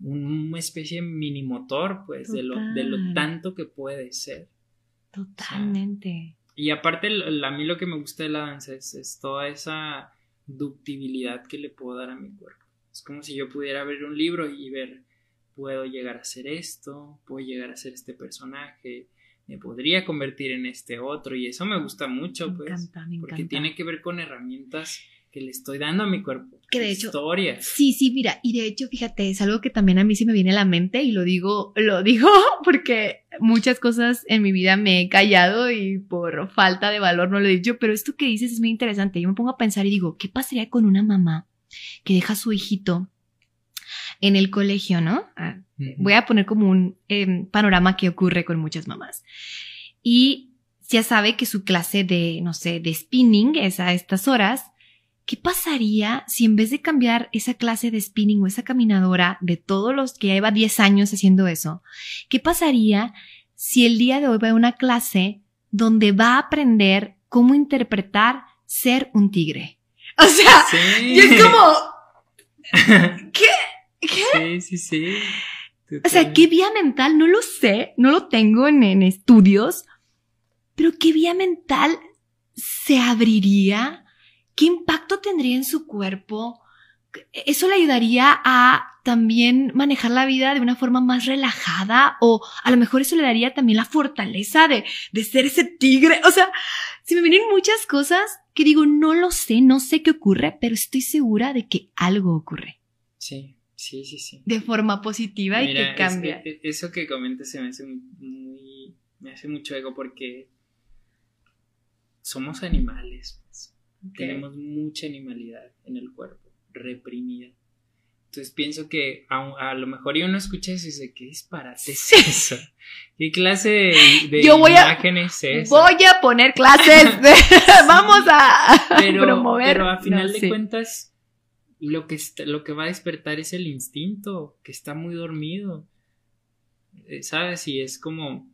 una especie de mini motor, pues, de lo, de lo tanto que puede ser. Totalmente. y aparte, a mí lo que me gusta de la danza es, toda esa ductibilidad que le puedo dar a mi cuerpo. Es como si yo pudiera abrir un libro y ver, puedo llegar a ser esto, puedo llegar a ser este personaje, me podría convertir en este otro, y eso me gusta mucho, pues, porque tiene que ver con herramientas que le estoy dando a mi cuerpo. Que de hecho. Historia. Sí, sí, mira, y de hecho, fíjate, es algo que también a mí se me viene a la mente y lo digo, lo digo <laughs> porque muchas cosas en mi vida me he callado y por falta de valor no lo he dicho, pero esto que dices es muy interesante. Yo me pongo a pensar y digo, ¿qué pasaría con una mamá que deja a su hijito en el colegio, ¿no? Ah, voy a poner como un em, panorama que ocurre con muchas mamás. Y ya sabe que su clase de, no sé, de spinning es a estas horas ¿qué pasaría si en vez de cambiar esa clase de spinning o esa caminadora de todos los que lleva 10 años haciendo eso, qué pasaría si el día de hoy va a una clase donde va a aprender cómo interpretar ser un tigre? <laughs> O sea, y es como, <laughs> ¿qué? ¿Qué? Sí, sí, sí. O sea, ¿qué vía mental? No lo sé, no lo tengo en, en estudios, pero ¿qué vía mental se abriría ¿Qué impacto tendría en su cuerpo? Eso le ayudaría a también manejar la vida de una forma más relajada o a lo mejor eso le daría también la fortaleza de, de ser ese tigre. O sea, si me vienen muchas cosas que digo, no lo sé, no sé qué ocurre, pero estoy segura de que algo ocurre. Sí, sí, sí, sí. De forma positiva y que cambia. eso que comentas se me hace muy, me hace mucho ego porque somos animales. Tenemos mucha animalidad en el cuerpo, reprimida. Entonces pienso que a, lo mejor yo no escucha eso y dice, ¿qué disparate es eso? ¿Qué clase de, yo voy imágenes a, es Voy a poner clases, de, <laughs> vamos a promover. Pero a final de cuentas, lo que, lo que va a despertar es el instinto, que está muy dormido. Eh, ¿Sabes? Y es como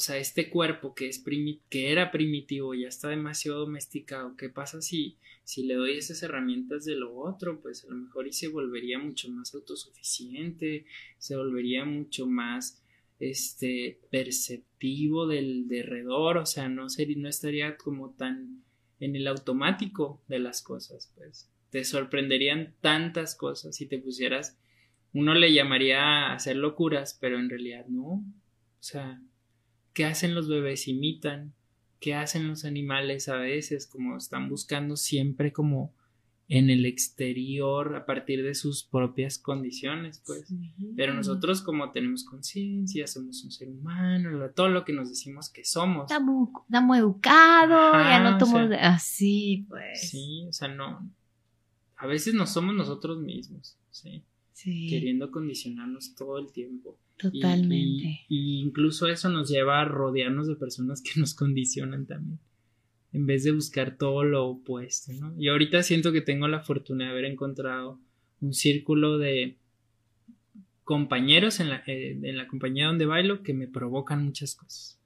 o sea, este cuerpo que, es que era primitivo ya está demasiado domesticado, ¿qué pasa si, si le doy esas herramientas de lo otro? Pues a lo mejor y se volvería mucho más autosuficiente, se volvería mucho más este perceptivo del derredor, o sea, no sería, no estaría como tan en el automático de las cosas, pues te sorprenderían tantas cosas si te pusieras uno le llamaría a hacer locuras, pero en realidad no. O sea, ¿Qué hacen los bebés? Imitan. ¿Qué hacen los animales a veces? Como están buscando siempre como en el exterior a partir de sus propias condiciones, pues. Pero nosotros como tenemos conciencia, somos un ser humano, todo lo que nos decimos que somos. Estamos, educados, ya no tomamos así, pues. Sí, o sea, no. A veces no somos nosotros mismos, ¿sí? Sí. Queriendo condicionarnos todo el tiempo. Totalmente. Y, incluso eso nos lleva a rodearnos de personas que nos <laughs> condicionan también. En vez de buscar todo lo opuesto, ¿no? Y ahorita siento que tengo la fortuna de haber encontrado un círculo de compañeros en la, eh, en la compañía donde bailo que me provocan muchas cosas.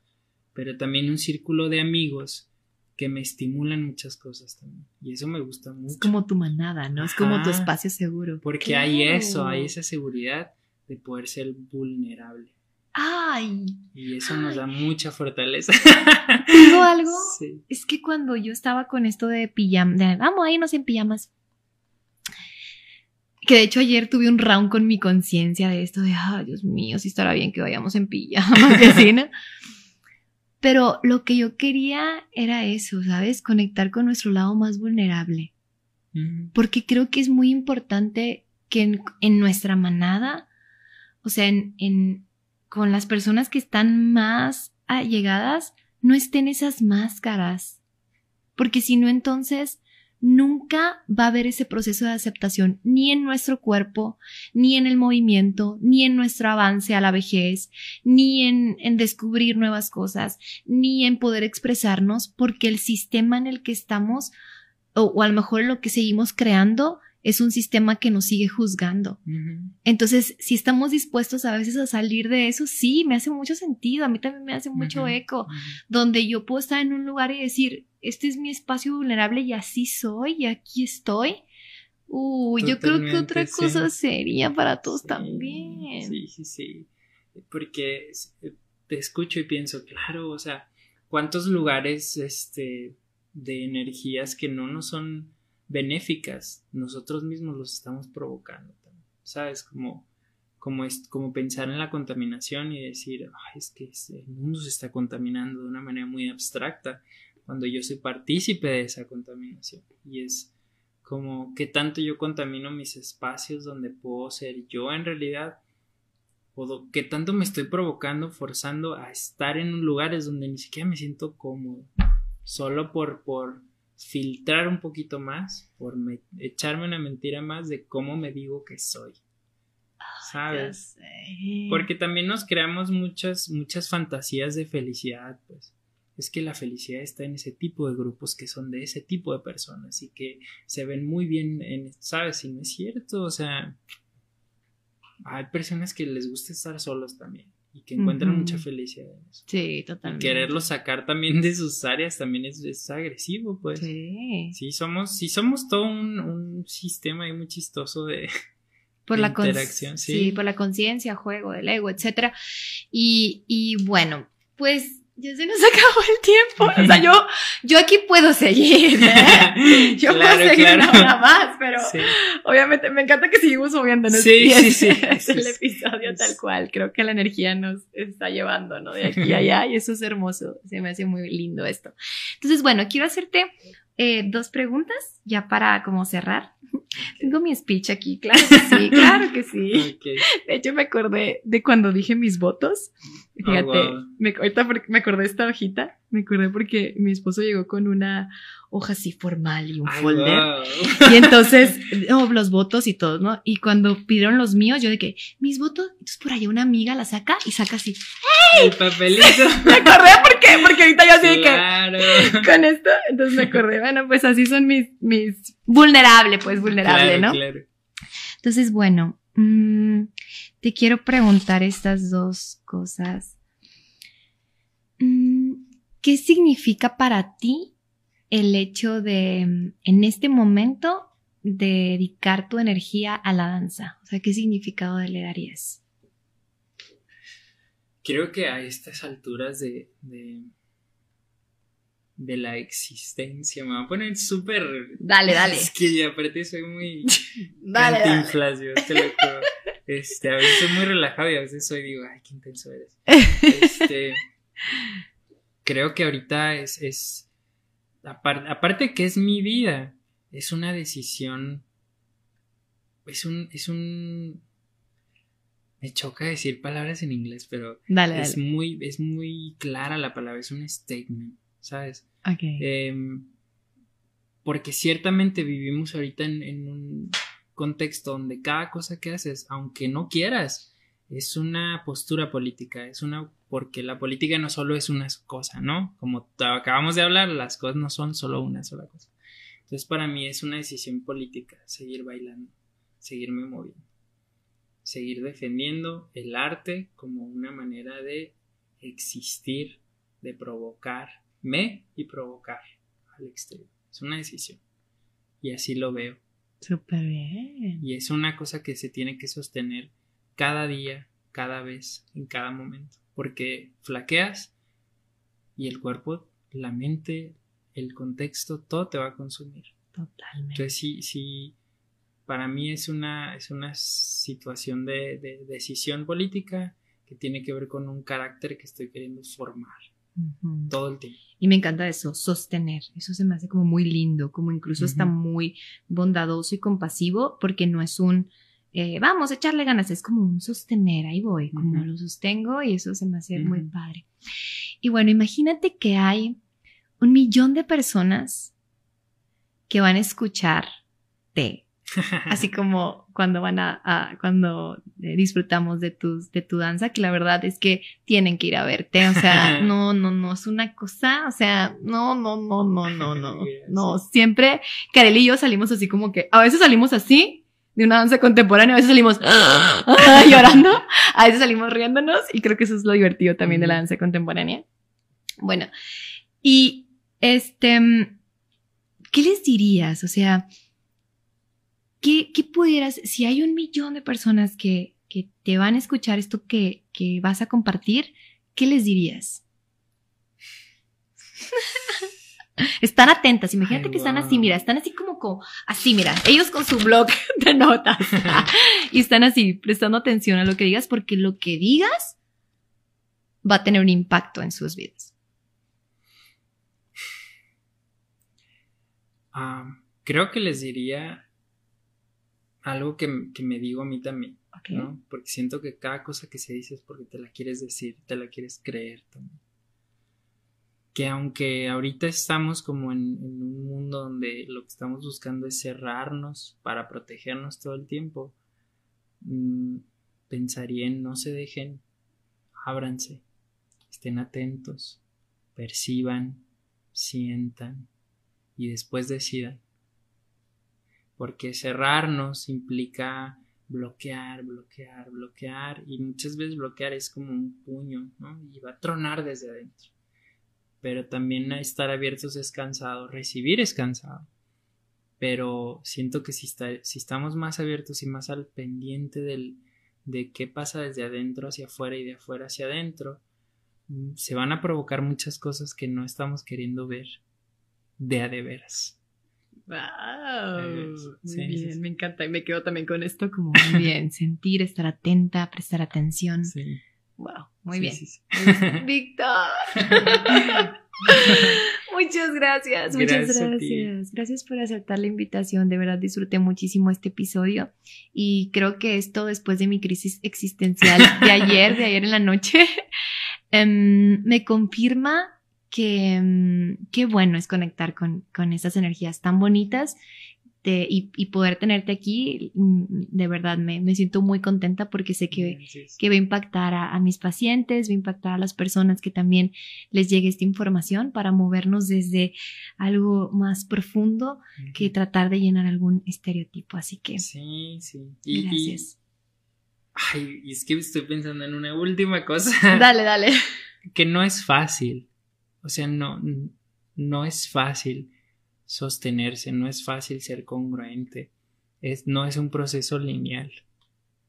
Pero también un círculo de amigos que me estimulan muchas cosas también. Y eso me gusta mucho. Es como tu manada, ¿no? es como tu espacio seguro. Porque hay eso, hay esa seguridad de poder ser vulnerable. ¡Ay! Y eso nos da mucha fortaleza. <laughs> ¿Digo algo? Sí. Es que cuando yo estaba con esto de pijama, de, vamos a irnos en pijamas. Que de hecho ayer tuve un round con mi conciencia de esto de, ay, Dios mío, si estará bien que vayamos en pijamas. <laughs> Pero lo que yo quería era eso, ¿sabes? Conectar con nuestro lado más vulnerable. Porque creo que es muy importante que en nuestra manada o sea, en, con las personas que están más allegadas, no estén esas máscaras. Porque si no, entonces nunca va a haber ese proceso de aceptación ni en nuestro cuerpo, ni en el movimiento, ni en nuestro avance a la vejez, ni en, en descubrir nuevas cosas, ni en poder expresarnos, porque el sistema en el que estamos, o, o a lo mejor en lo que seguimos creando, es un sistema que nos sigue juzgando. Entonces, si estamos dispuestos a veces a salir de eso, sí, me hace mucho sentido, a mí también me hace mucho eco, donde yo puedo estar en un lugar y decir, este es mi espacio vulnerable y así soy y aquí estoy. Uy, yo creo que otra cosa sería para todos también. Sí, sí, sí. Porque te escucho y pienso, claro, o sea, cuántos lugares este, de energías que no nos son benéficas, nosotros mismos los estamos provocando, ¿sabes? Como, como, es, como pensar en la contaminación y decir, es que el mundo se está contaminando de una manera muy abstracta, cuando yo soy partícipe de esa contaminación. Y es como que tanto yo contamino mis espacios donde puedo ser yo en realidad, o que tanto me estoy provocando, forzando a estar en lugares donde ni siquiera me siento cómodo, solo por, por filtrar un poquito más, por echarme una mentira más de cómo me digo que soy. ¿Sabes? Porque también nos creamos muchas, muchas fantasías de felicidad, pues es que la felicidad está en ese tipo de grupos que son de ese tipo de personas y que se ven muy bien en, ¿sabes? Y no es cierto, o sea, hay personas que les gusta estar solos también y que encuentran mucha felicidad en eso. Sí, totalmente. Y quererlo sacar también de sus áreas también es, agresivo, pues. Sí. Sí, somos, sí somos todo un, sistema ahí muy chistoso de, <laughs> por la interacción, sí. por la conciencia, juego del ego, etcétera. Y, y bueno, pues ya se nos <laughs> acabó el tiempo. O sea, yo, <laughs> yo aquí puedo seguir, ¿eh? <laughs> Yo puedo seguir una hora más, pero obviamente me encanta que seguimos moviéndonos. Sí, sí, sí. Es el episodio tal cual. Creo que la energía nos está llevando, ¿no? De aquí a allá y eso es hermoso. Se me hace muy lindo esto. Entonces, bueno, quiero hacerte eh, dos preguntas ya para como cerrar. <laughs> Tengo mi speech aquí, claro que sí, claro que sí. <laughs> De hecho, me acordé de cuando dije mis votos. Oh, Fíjate, me, ahorita me acordé de esta hojita, me acordé porque mi esposo llegó con una hoja así formal y un folder. Y entonces, oh, los votos y todo, ¿no? Y cuando pidieron los míos, yo de que, mis votos, entonces por allá una amiga la saca y saca así, ¡Hey! El papelito. <laughs> me acordé, ¿por qué? Porque ahorita yo así claro. que, con esto, entonces me acordé, bueno, pues así son mis, mis, vulnerable, pues vulnerable, ¿no? Claro. Entonces, bueno, mmm, te quiero preguntar estas dos cosas. Mm, ¿Qué significa para ti el hecho de, en este momento, dedicar tu energía a la danza? O sea, ¿qué significado le darías? Creo que a estas alturas de, de, la existencia me va a poner súper. Dale, dale. Es que aparte soy muy. <laughs> dale, dale. te lo este, a veces soy muy relajado y a veces soy, digo, ay, qué intenso eres. Este, creo que ahorita es, es aparte que es mi vida, es una decisión, es un, es un, me choca decir palabras en inglés, pero es muy, es muy clara la palabra, es un statement, ¿sabes? Em, porque ciertamente vivimos ahorita en un contexto donde cada cosa que haces, aunque no quieras, es una postura política, es una porque la política no solo es una cosa, ¿no? Como acabamos de hablar, las cosas no son solo una sola cosa. Entonces para mí es una decisión política seguir bailando, seguirme moviendo, seguir defendiendo el arte como una manera de existir, de provocarme y provocar al exterior. Es una decisión. Y así lo veo. Súper bien. Y es una cosa que se tiene que sostener cada día, cada vez, en cada momento. Porque flaqueas y el cuerpo, la mente, el contexto, todo te va a consumir. Totalmente. Entonces sí, sí, para mí es una, es una situación de, de decisión política que tiene que ver con un carácter que estoy queriendo formar todo el tiempo. Y me encanta eso, sostener. Eso se me hace como muy lindo, como incluso está muy bondadoso y compasivo, porque no es un eh, vamos a echarle ganas, es como un sostener, ahí voy, como lo sostengo y eso se me hace muy padre. Y bueno, imagínate que hay un millón de personas que van a escucharte Así como cuando van a, cuando eh, disfrutamos de tus, de tu danza, que la verdad es que tienen que ir a verte. O sea, <laughs> no, no, no es una cosa, o sea, no, no, no, no, no, no. <laughs> No, siempre Karel y yo salimos así como que, a veces salimos así de una danza contemporánea, a veces salimos <laughs> llorando, a veces salimos riéndonos y creo que eso es lo divertido también de la danza contemporánea. Bueno, y Este, ¿qué les dirías? O sea, ¿qué, qué pudieras, si hay un millón de personas que, que te van a escuchar esto que, que vas a compartir, ¿qué les dirías? <laughs> Están atentas, imagínate Ay, que están así, mira, están así como, como, así, mira, ellos con su blog <laughs> de notas y están así, prestando atención a lo que digas, porque lo que digas va a tener un impacto en sus vidas. Creo que les diría algo que, que me digo a mí también. ¿no? Porque siento que cada cosa que se dice es porque te la quieres decir, te la quieres creer también. Que aunque ahorita estamos como en, en un mundo donde lo que estamos buscando es cerrarnos para protegernos todo el tiempo, mm, pensaría en no se dejen, ábranse, estén atentos, perciban, sientan y después decidan. Porque cerrarnos implica bloquear, bloquear, bloquear y muchas veces bloquear es como un puño, ¿no? Y va a tronar desde adentro. Pero también estar abiertos es cansado, recibir es cansado. Pero siento que si, estamos más abiertos y más al pendiente del, de qué pasa desde adentro hacia afuera y de afuera hacia adentro, mm, se van a provocar muchas cosas que no estamos queriendo ver de a de veras. Wow, Eh, muy bien, sí, sí. me encanta y me quedo también con esto como <laughs> muy bien, sentir, estar atenta, prestar atención. Sí, Wow, muy bien. sí. Víctor. <laughs> muchas gracias, muchas gracias. Gracias por aceptar la invitación. De verdad disfruté muchísimo este episodio y creo que esto después de mi crisis existencial de ayer, de ayer en la noche, <laughs> em, me confirma que em, qué bueno es conectar con, con esas energías tan bonitas de- y, y poder tenerte aquí. mm, De verdad me, me siento muy contenta porque sé que que va a impactar a, a mis pacientes, va a impactar a las personas que también les llegue esta información para movernos desde algo más profundo que tratar de llenar algún estereotipo. Así que Sí, sí. Y, y- gracias. ay, y es que estoy pensando en una última cosa. Dale, dale. <laughs> que no es fácil. O sea, no, no es fácil sostenerse, no es fácil ser congruente. Es, no es un proceso lineal.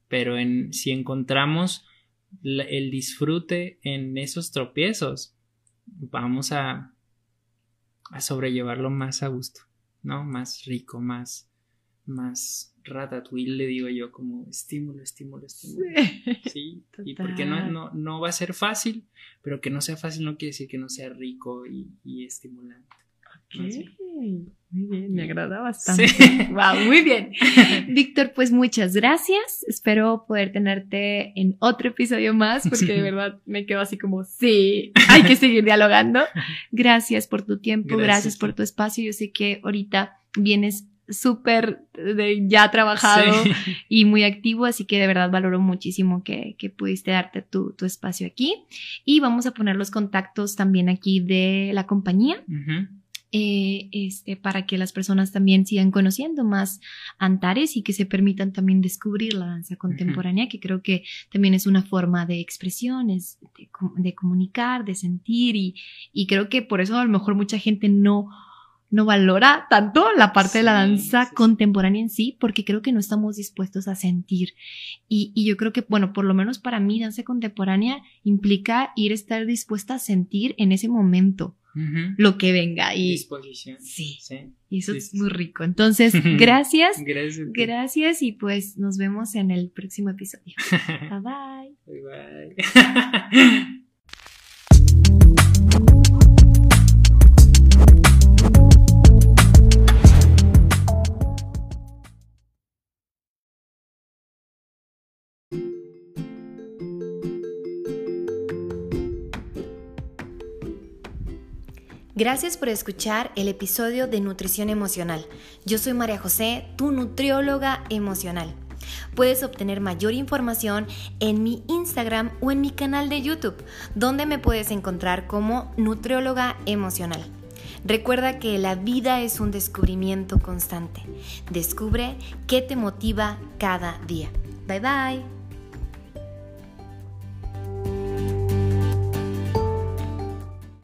Pero en, si encontramos el disfrute en esos tropiezos, vamos a, a sobrellevarlo más a gusto, ¿no? Más rico, más, más ratatouille, le digo yo, como estímulo, estímulo, estímulo. Sí, <laughs> y porque no, no, no va a ser fácil, pero que no sea fácil no quiere decir que no sea rico y, y estimulante. Bien. Muy bien, me agrada bastante. Sí. Wow, muy bien. Víctor, pues muchas gracias. Espero poder tenerte en otro episodio más porque de <laughs> verdad me quedo así como, sí, hay que seguir dialogando. Gracias por tu tiempo, gracias, Gracias. por tu espacio. Yo sé que ahorita vienes súper ya trabajado Sí. <laughs> y muy activo, así que de verdad valoro muchísimo que, que pudiste darte tu, tu espacio aquí. Y vamos a poner los contactos también aquí de la compañía eh, este, para que las personas también sigan conociendo más Antares y que se permitan también descubrir la danza contemporánea, que creo que también es una forma de expresión, es de, de comunicar, de sentir y, y creo que por eso a lo mejor mucha gente no no valora tanto la parte de la danza sí, contemporánea en sí, porque creo que no estamos dispuestos a sentir. Y, y yo creo que, bueno, por lo menos para mí, danza contemporánea implica ir a estar dispuesta a sentir en ese momento lo que venga. Y, Disposición. Sí. Sí. y eso es muy rico. Entonces, <laughs> gracias, Gracias. gracias y pues nos vemos en el próximo episodio. <laughs> Bye bye. Bye, bye. <laughs> Gracias por escuchar el episodio de Nutrición Emocional. Yo soy María José, tu nutrióloga emocional. Puedes obtener mayor información en mi Instagram o en mi canal de YouTube, donde me puedes encontrar como nutrióloga emocional. Recuerda que la vida es un descubrimiento constante. Descubre qué te motiva cada día. Bye bye.